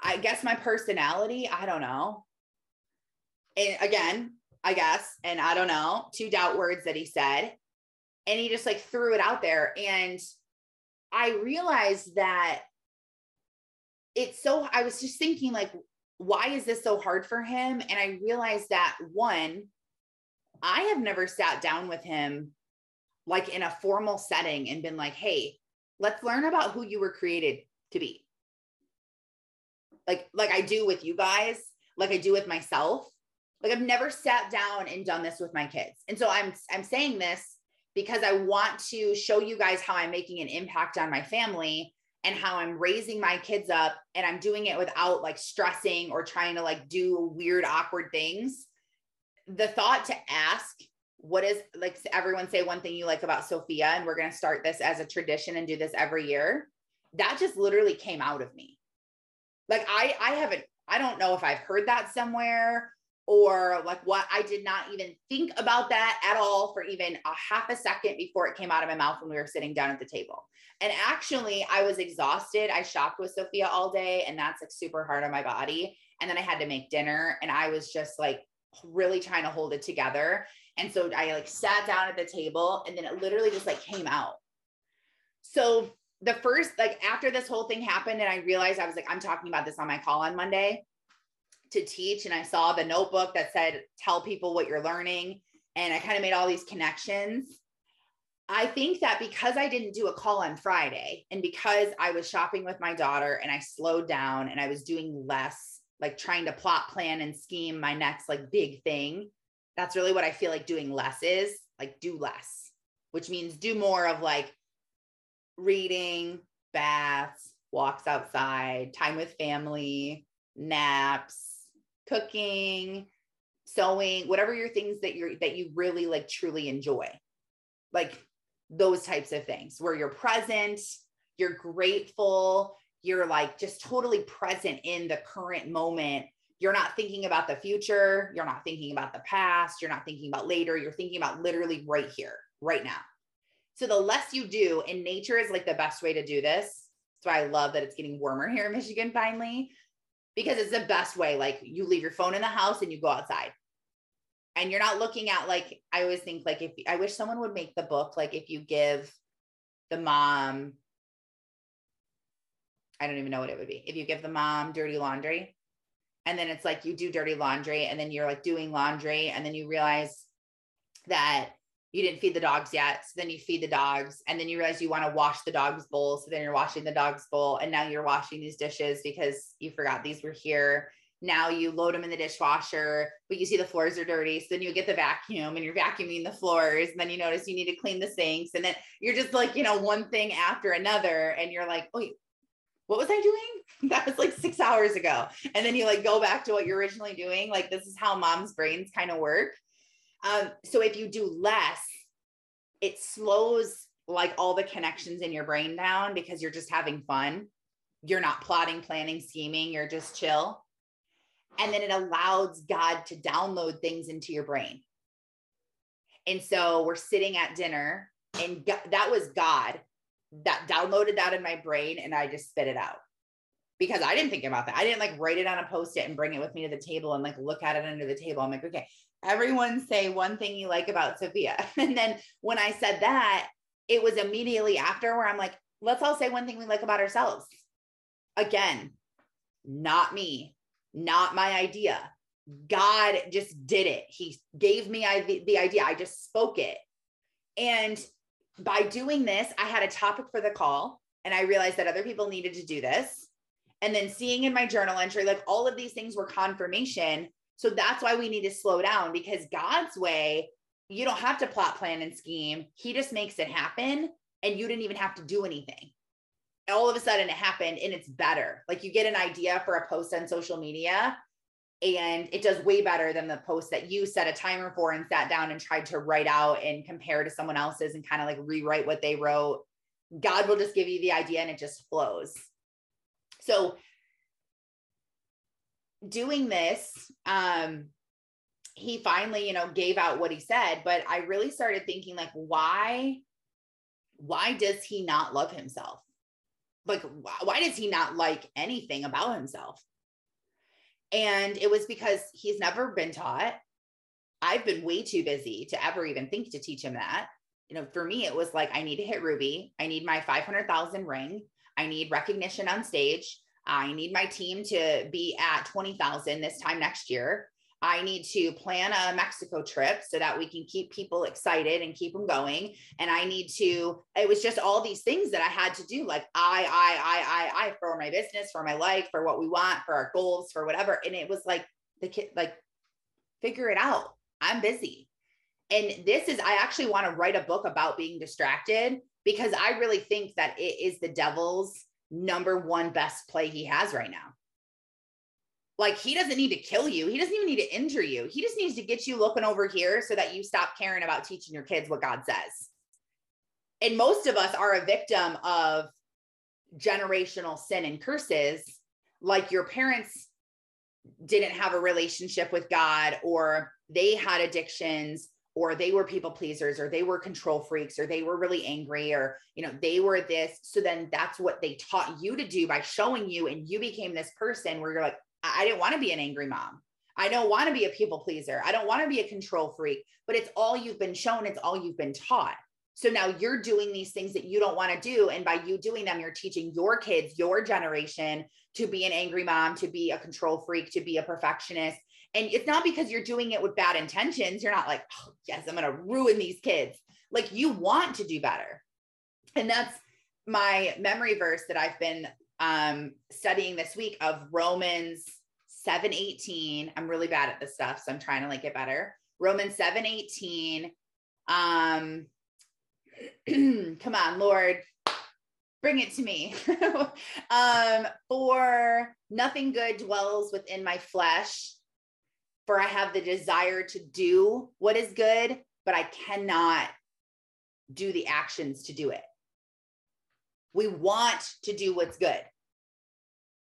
I guess my personality, I don't know. And again, I guess, and I don't know, two doubt words that he said. And he just like threw it out there. And I realized that it's so, I was just thinking, like, why is this so hard for him? And I realized that one, I have never sat down with him like in a formal setting and been like, hey, let's learn about who you were created to be. Like, like I do with you guys, like I do with myself. Like I've never sat down and done this with my kids. And so I'm I'm saying this because I want to show you guys how I'm making an impact on my family and how I'm raising my kids up and I'm doing it without like stressing or trying to like do weird, awkward things. The thought to ask, what is like everyone say one thing you like about Sophia, and we're going to start this as a tradition and do this every year. That just literally came out of me. Like I, I haven't, I don't know if I've heard that somewhere or like what I did not even think about that at all for even a half a second before it came out of my mouth when we were sitting down at the table. And actually, I was exhausted. I shopped with Sophia all day, and that's like super hard on my body. And then I had to make dinner, and I was just like really trying to hold it together. And so I like sat down at the table, and then it literally just like came out. So the first, like after this whole thing happened, and I realized I was like, I'm talking about this on my call on Monday to teach and I saw the notebook that said, tell people what you're learning. And I kind of made all these connections. I think that because I didn't do a call on Friday and because I was shopping with my daughter and I slowed down and I was doing less, like trying to plot, plan, and scheme my next like big thing, that's really what I feel like doing less is like do less, which means do more of like reading, baths, walks outside, time with family, naps, cooking, sewing, whatever your things that you're that you really like truly enjoy. Like those types of things where you're present, you're grateful, you're like just totally present in the current moment. You're not thinking about the future, you're not thinking about the past, you're not thinking about later, you're thinking about literally right here, right now. So the less you do, and nature is like the best way to do this. So I love that it's getting warmer here in Michigan finally because it's the best way. Like you leave your phone in the house and you go outside. And you're not looking at like I always think like if I wish someone would make the book like if you give the mom I don't even know what it would be. If you give the mom dirty laundry and then it's like you do dirty laundry and then you're like doing laundry and then you realize that you didn't feed the dogs yet. So then you feed the dogs and then you realize you want to wash the dog's bowl. So then you're washing the dog's bowl and now you're washing these dishes because you forgot these were here. Now you load them in the dishwasher, but you see the floors are dirty. So then you get the vacuum and you're vacuuming the floors. And then you notice you need to clean the sinks. And then you're just like, you know, one thing after another. And you're like, wait, what was I doing? That was like six hours ago. And then you like go back to what you're originally doing. Like this is how mom's brains kind of work. Um, so if you do less, it slows like all the connections in your brain down because you're just having fun. You're not plotting, planning, scheming, you're just chill. And then it allows God to download things into your brain. And so we're sitting at dinner, and that was God that downloaded that in my brain, and I just spit it out because I didn't think about that. I didn't like write it on a post it and bring it with me to the table and like look at it under the table. I'm like, okay, everyone say one thing you like about Sophia. And then when I said that, it was immediately after where I'm like, let's all say one thing we like about ourselves. Again, not me, not my idea. God just did it. He gave me the idea. I just spoke it. And by doing this, I had a topic for the call and I realized that other people needed to do this. And then seeing in my journal entry, like all of these things were confirmation so that's why we need to slow down because God's way, you don't have to plot, plan, and scheme. He just makes it happen and you didn't even have to do anything. All of a sudden it happened and it's better. Like you get an idea for a post on social media and it does way better than the post that you set a timer for and sat down and tried to write out and compare to someone else's and kind of like rewrite what they wrote god will just give you the idea and it just flows so doing this um he finally you know gave out what he said but i really started thinking like why why does he not love himself like why does he not like anything about himself and it was because he's never been taught. I've been way too busy to ever even think to teach him that. You know, for me, it was like, I need to hit Ruby. I need my 500,000 ring. I need recognition on stage. I need my team to be at 20,000 this time next year. I need to plan a Mexico trip so that we can keep people excited and keep them going. And I need to, it was just all these things that I had to do. Like I, I, I, I, I for my business, for my life, for what we want, for our goals, for whatever. And it was like the kid, like, figure it out. I'm busy. And this is, I actually want to write a book about being distracted because I really think that it is the devil's number one best play he has right now. Like he doesn't need to kill you. He doesn't even need to injure you. He just needs to get you looking over here so that you stop caring about teaching your kids what God says. And most of us are a victim of generational sin and curses, like your parents didn't have a relationship with God, or they had addictions, or they were people pleasers, or they were control freaks, or they were really angry, or you know, they were this. So then that's what they taught you to do by showing you, and you became this person where you're like, I didn't want to be an angry mom. I don't want to be a people pleaser. I don't want to be a control freak, but it's all you've been shown, it's all you've been taught. So now you're doing these things that you don't want to do. And by you doing them, you're teaching your kids, your generation to be an angry mom, to be a control freak, to be a perfectionist. And it's not because you're doing it with bad intentions. You're not like, oh, yes, I'm going to ruin these kids. Like you want to do better. And that's my memory verse that I've been um, studying this week of Romans 7:18. I'm really bad at this stuff, so I'm trying to like get better. Romans 7:18. Um, come on, Lord, bring it to me. um, for nothing good dwells within my flesh, for I have the desire to do what is good, but I cannot do the actions to do it. We want to do what's good.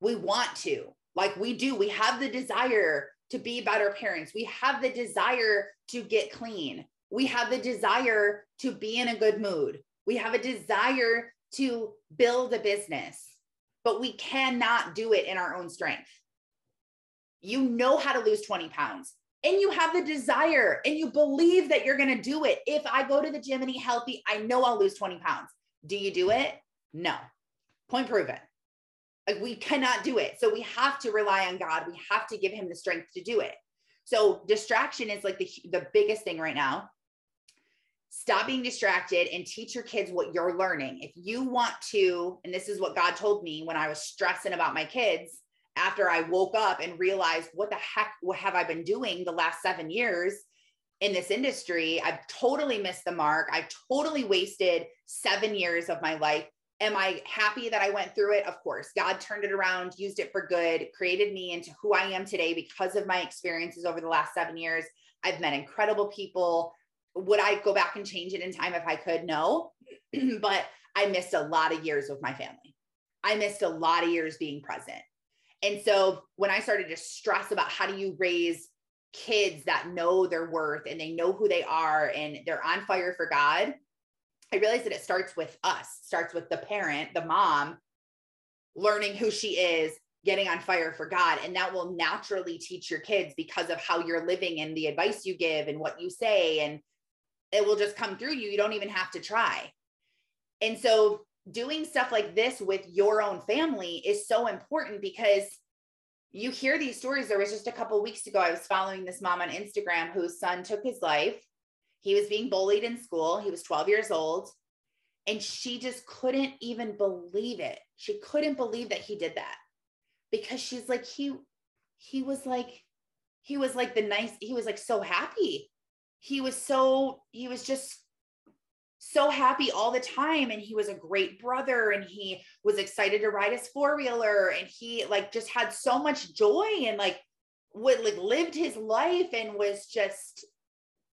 We want to, like we do. We have the desire to be better parents. We have the desire to get clean. We have the desire to be in a good mood. We have a desire to build a business, but we cannot do it in our own strength. You know how to lose 20 pounds and you have the desire and you believe that you're going to do it. If I go to the gym and eat healthy, I know I'll lose 20 pounds. Do you do it? No. Point proven. Like we cannot do it. So we have to rely on God. We have to give him the strength to do it. So distraction is like the, the biggest thing right now. Stop being distracted and teach your kids what you're learning. If you want to, and this is what God told me when I was stressing about my kids after I woke up and realized what the heck what have I been doing the last seven years in this industry? I've totally missed the mark. I've totally wasted seven years of my life Am I happy that I went through it? Of course. God turned it around, used it for good, created me into who I am today because of my experiences over the last seven years. I've met incredible people. Would I go back and change it in time if I could? No. but I missed a lot of years with my family. I missed a lot of years being present. And so when I started to stress about how do you raise kids that know their worth and they know who they are and they're on fire for God, I realized that it starts with us, starts with the parent, the mom, learning who she is, getting on fire for God. And that will naturally teach your kids because of how you're living and the advice you give and what you say. And it will just come through you. You don't even have to try. And so doing stuff like this with your own family is so important because you hear these stories. There was just a couple weeks ago, I was following this mom on Instagram whose son took his life he was being bullied in school. He was 12 years old. And she just couldn't even believe it. She couldn't believe that he did that because she's like, he, he was like, he was like the nice, he was like so happy. He was so, he was just so happy all the time. And he was a great brother and he was excited to ride his four wheeler and he like just had so much joy and like would like lived his life and was just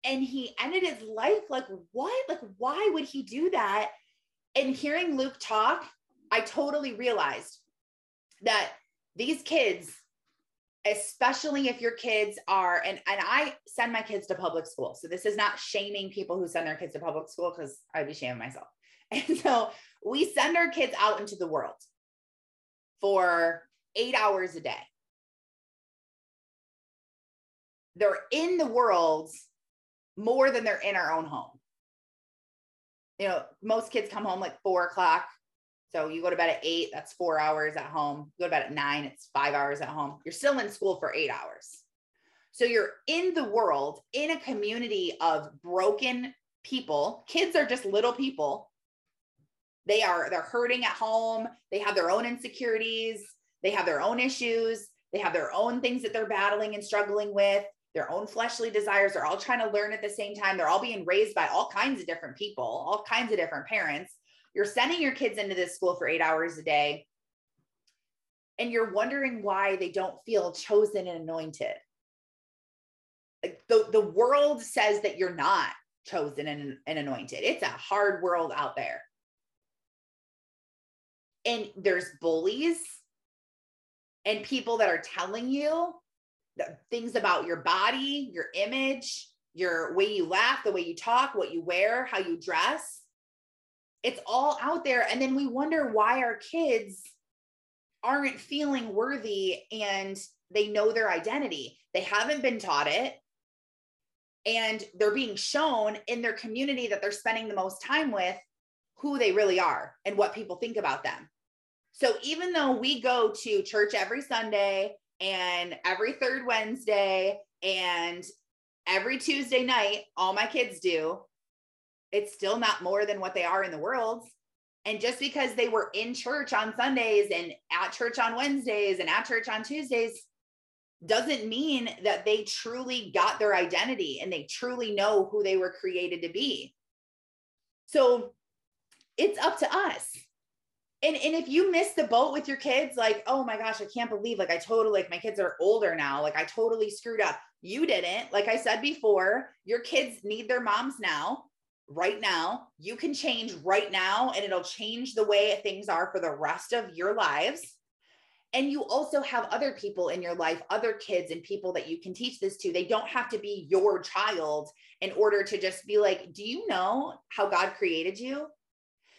and he ended his life like what like why would he do that and hearing luke talk i totally realized that these kids especially if your kids are and and i send my kids to public school so this is not shaming people who send their kids to public school because i'd be shaming myself and so we send our kids out into the world for eight hours a day they're in the world more than they're in our own home. You know, most kids come home like four o'clock. So you go to bed at eight, that's four hours at home. You go to bed at nine, it's five hours at home. You're still in school for eight hours. So you're in the world in a community of broken people. Kids are just little people. They are, they're hurting at home. They have their own insecurities. They have their own issues. They have their own things that they're battling and struggling with their own fleshly desires. They're all trying to learn at the same time. They're all being raised by all kinds of different people, all kinds of different parents. You're sending your kids into this school for eight hours a day, and you're wondering why they don't feel chosen and anointed. The, the world says that you're not chosen and, and anointed. It's a hard world out there. And there's bullies and people that are telling you things about your body, your image, your way you laugh, the way you talk, what you wear, how you dress. It's all out there. And then we wonder why our kids aren't feeling worthy and they know their identity. They haven't been taught it. And they're being shown in their community that they're spending the most time with who they really are and what people think about them. So even though we go to church every Sunday, and every third Wednesday and every Tuesday night, all my kids do. It's still not more than what they are in the world. And just because they were in church on Sundays and at church on Wednesdays and at church on Tuesdays doesn't mean that they truly got their identity and they truly know who they were created to be. So it's up to us. And and if you miss the boat with your kids like oh my gosh i can't believe like i totally like my kids are older now. Like i totally screwed up. You didn't. Like i said before your kids need their moms now right now. You can change right now and it'll change the way things are for the rest of your lives. And you also have other people in your life other kids and people that you can teach this to. They don't have to be your child in order to just be like do you know how god created you?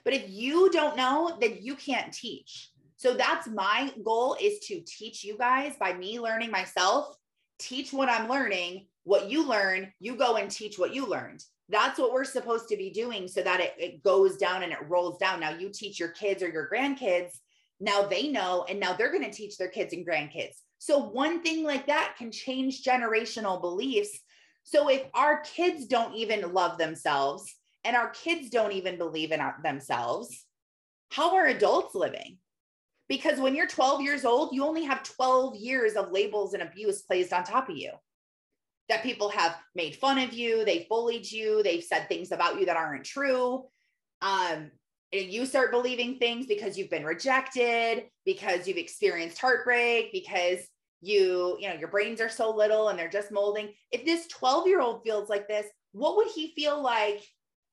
But if you don't know, then you can't teach. So that's my goal is to teach you guys by me learning myself, teach what I'm learning, what you learn, you go and teach what you learned. That's what we're supposed to be doing so that it, it goes down and it rolls down. Now you teach your kids or your grandkids. Now they know, and now they're going to teach their kids and grandkids. So one thing like that can change generational beliefs. So if our kids don't even love themselves, and our kids don't even believe in our, themselves, how are adults living? Because when you're 12 years old, you only have 12 years of labels and abuse placed on top of you. That people have made fun of you, they've bullied you, they've said things about you that aren't true. Um, and you start believing things because you've been rejected, because you've experienced heartbreak, because you, you know, your brains are so little and they're just molding. If this 12 year old feels like this, what would he feel like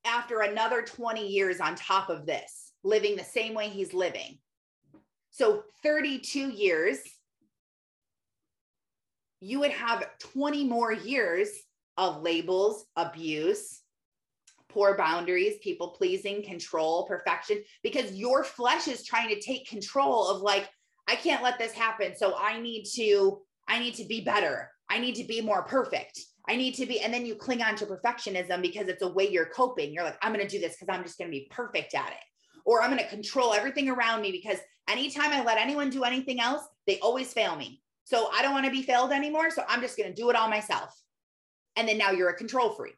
after another 20 years on top of this, living the same way he's living. So 32 years, you would have 20 more years of labels, abuse, poor boundaries, people pleasing, control, perfection, because your flesh is trying to take control of like, I can't let this happen. So I need to, I need to be better. I need to be more perfect. I need to be, and then you cling on to perfectionism because it's a way you're coping. You're like, I'm going to do this because I'm just going to be perfect at it. Or I'm going to control everything around me because anytime I let anyone do anything else, they always fail me. So I don't want to be failed anymore. So I'm just going to do it all myself. And then now you're a control freak.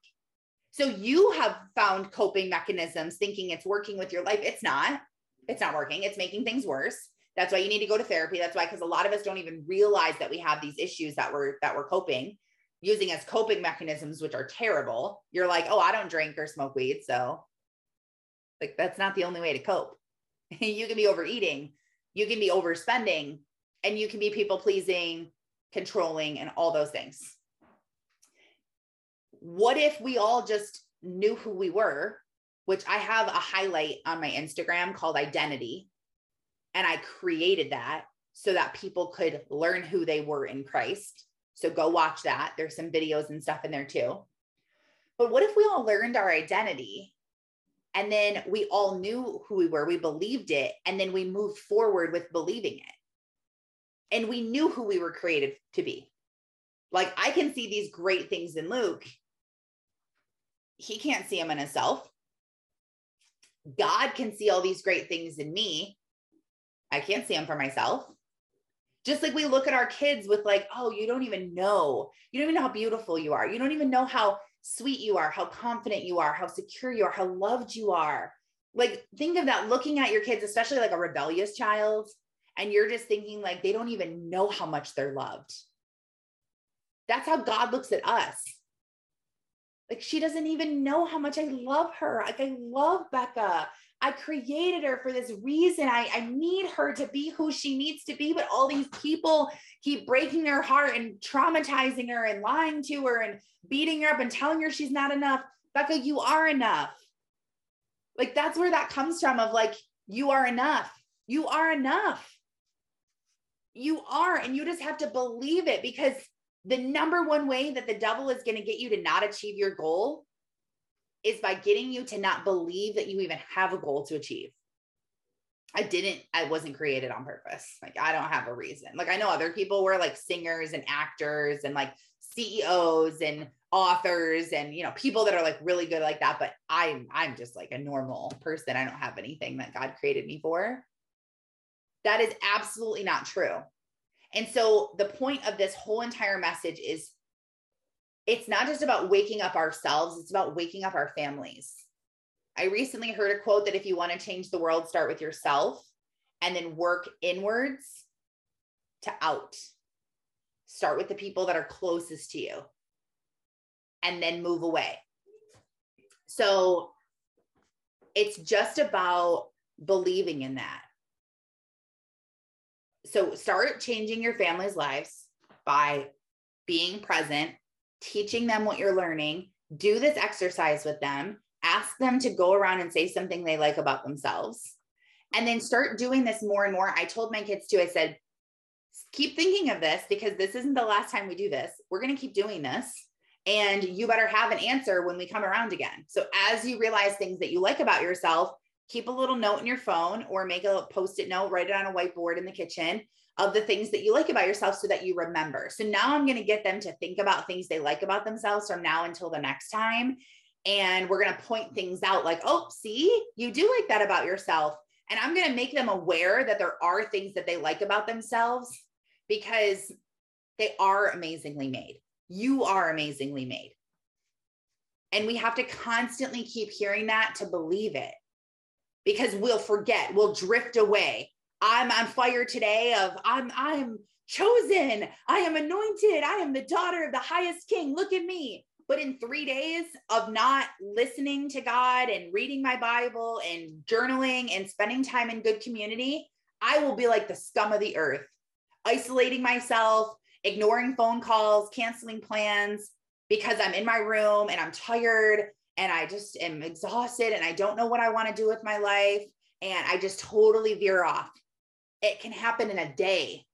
So you have found coping mechanisms thinking it's working with your life. It's not. It's not working. It's making things worse. That's why you need to go to therapy. That's why, because a lot of us don't even realize that we have these issues that we're that we're coping using as coping mechanisms, which are terrible. You're like, oh, I don't drink or smoke weed. So, like, that's not the only way to cope. you can be overeating, you can be overspending, and you can be people pleasing controlling, and all those things. What if we all just knew who we were, which I have a highlight on my Instagram called identity. And I created that so that people could learn who they were in Christ. So go watch that. There's some videos and stuff in there too. But what if we all learned our identity and then we all knew who we were, we believed it, and then we moved forward with believing it? And we knew who we were created to be. Like I can see these great things in Luke. He can't see them in himself. God can see all these great things in me. I can't see them for myself. Just like we look at our kids with, like, oh, you don't even know. You don't even know how beautiful you are. You don't even know how sweet you are, how confident you are, how secure you are, how loved you are. Like, think of that looking at your kids, especially like a rebellious child, and you're just thinking, like, they don't even know how much they're loved. That's how God looks at us. Like, she doesn't even know how much I love her. Like, I love Becca. I created her for this reason. I, I need her to be who she needs to be, but all these people keep breaking her heart and traumatizing her and lying to her and beating her up and telling her she's not enough. Becca, you are enough. Like that's where that comes from of like, you are enough. You are enough. You are, and you just have to believe it because the number one way that the devil is going to get you to not achieve your goal is by getting you to not believe that you even have a goal to achieve. I didn't, I wasn't created on purpose. Like, I don't have a reason. Like, I know other people were like singers and actors and like CEOs and authors and, you know, people that are like really good like that. But I'm, I'm just like a normal person. I don't have anything that God created me for. That is absolutely not true. And so the point of this whole entire message is it's not just about waking up ourselves, it's about waking up our families. I recently heard a quote that if you want to change the world, start with yourself and then work inwards to out. Start with the people that are closest to you and then move away. So it's just about believing in that. So start changing your family's lives by being present teaching them what you're learning, do this exercise with them, ask them to go around and say something they like about themselves, and then start doing this more and more. I told my kids too, I said, keep thinking of this because this isn't the last time we do this. We're going to keep doing this. And you better have an answer when we come around again. So, as you realize things that you like about yourself, keep a little note in your phone or make a post it note, write it on a whiteboard in the kitchen of the things that you like about yourself so that you remember. So now I'm going to get them to think about things they like about themselves from now until the next time. And we're going to point things out like, oh, see, you do like that about yourself. And I'm going to make them aware that there are things that they like about themselves because they are amazingly made. You are amazingly made. And we have to constantly keep hearing that to believe it because we'll forget, we'll drift away I'm on fire today of I'm I'm chosen. I am anointed. I am the daughter of the highest king. Look at me. But in 3 days of not listening to God and reading my Bible and journaling and spending time in good community, I will be like the scum of the earth, isolating myself, ignoring phone calls, canceling plans because I'm in my room and I'm tired and I just am exhausted and I don't know what I want to do with my life and I just totally veer off it can happen in a day.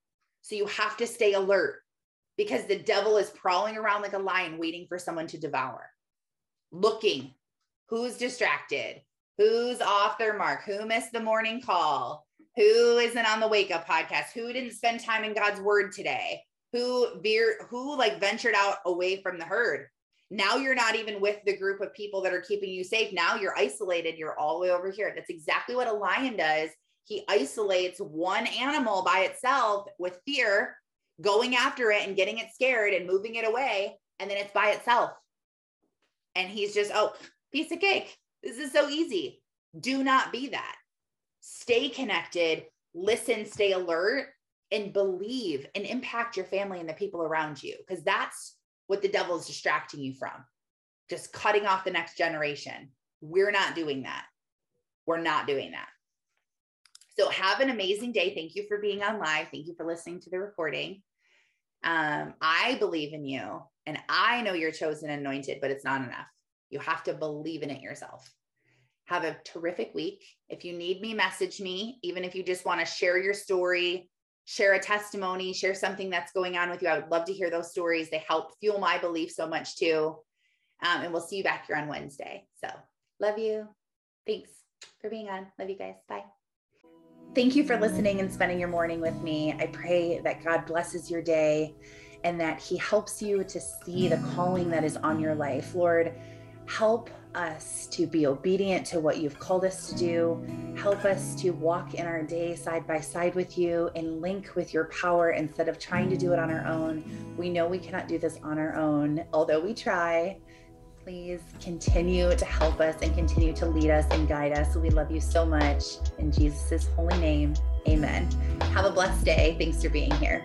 So you have to stay alert because the devil is prowling around like a lion waiting for someone to devour, looking who's distracted, who's off their mark, who missed the morning call, who isn't on the wake up podcast, who didn't spend time in God's word today, who veer, who like ventured out away from the herd. Now you're not even with the group of people that are keeping you safe. Now you're isolated. You're all the way over here. That's exactly what a lion does he isolates one animal by itself with fear, going after it and getting it scared and moving it away. And then it's by itself. And he's just, oh, piece of cake. This is so easy. Do not be that. Stay connected, listen, stay alert, and believe and impact your family and the people around you. Because that's what the devil is distracting you from. Just cutting off the next generation. We're not doing that. We're not doing that. So have an amazing day. Thank you for being on live. Thank you for listening to the recording. Um, I believe in you and I know you're chosen and anointed, but it's not enough. You have to believe in it yourself. Have a terrific week. If you need me, message me. Even if you just want to share your story, share a testimony, share something that's going on with you. I would love to hear those stories. They help fuel my belief so much too. Um, and we'll see you back here on Wednesday. So, love you. Thanks for being on. Love you guys. Bye. Thank you for listening and spending your morning with me. I pray that God blesses your day and that He helps you to see the calling that is on your life. Lord, help us to be obedient to what you've called us to do. Help us to walk in our day side by side with you and link with your power instead of trying to do it on our own. We know we cannot do this on our own, although we try. Please continue to help us and continue to lead us and guide us. We love you so much. In Jesus' holy name, amen. Have a blessed day. Thanks for being here.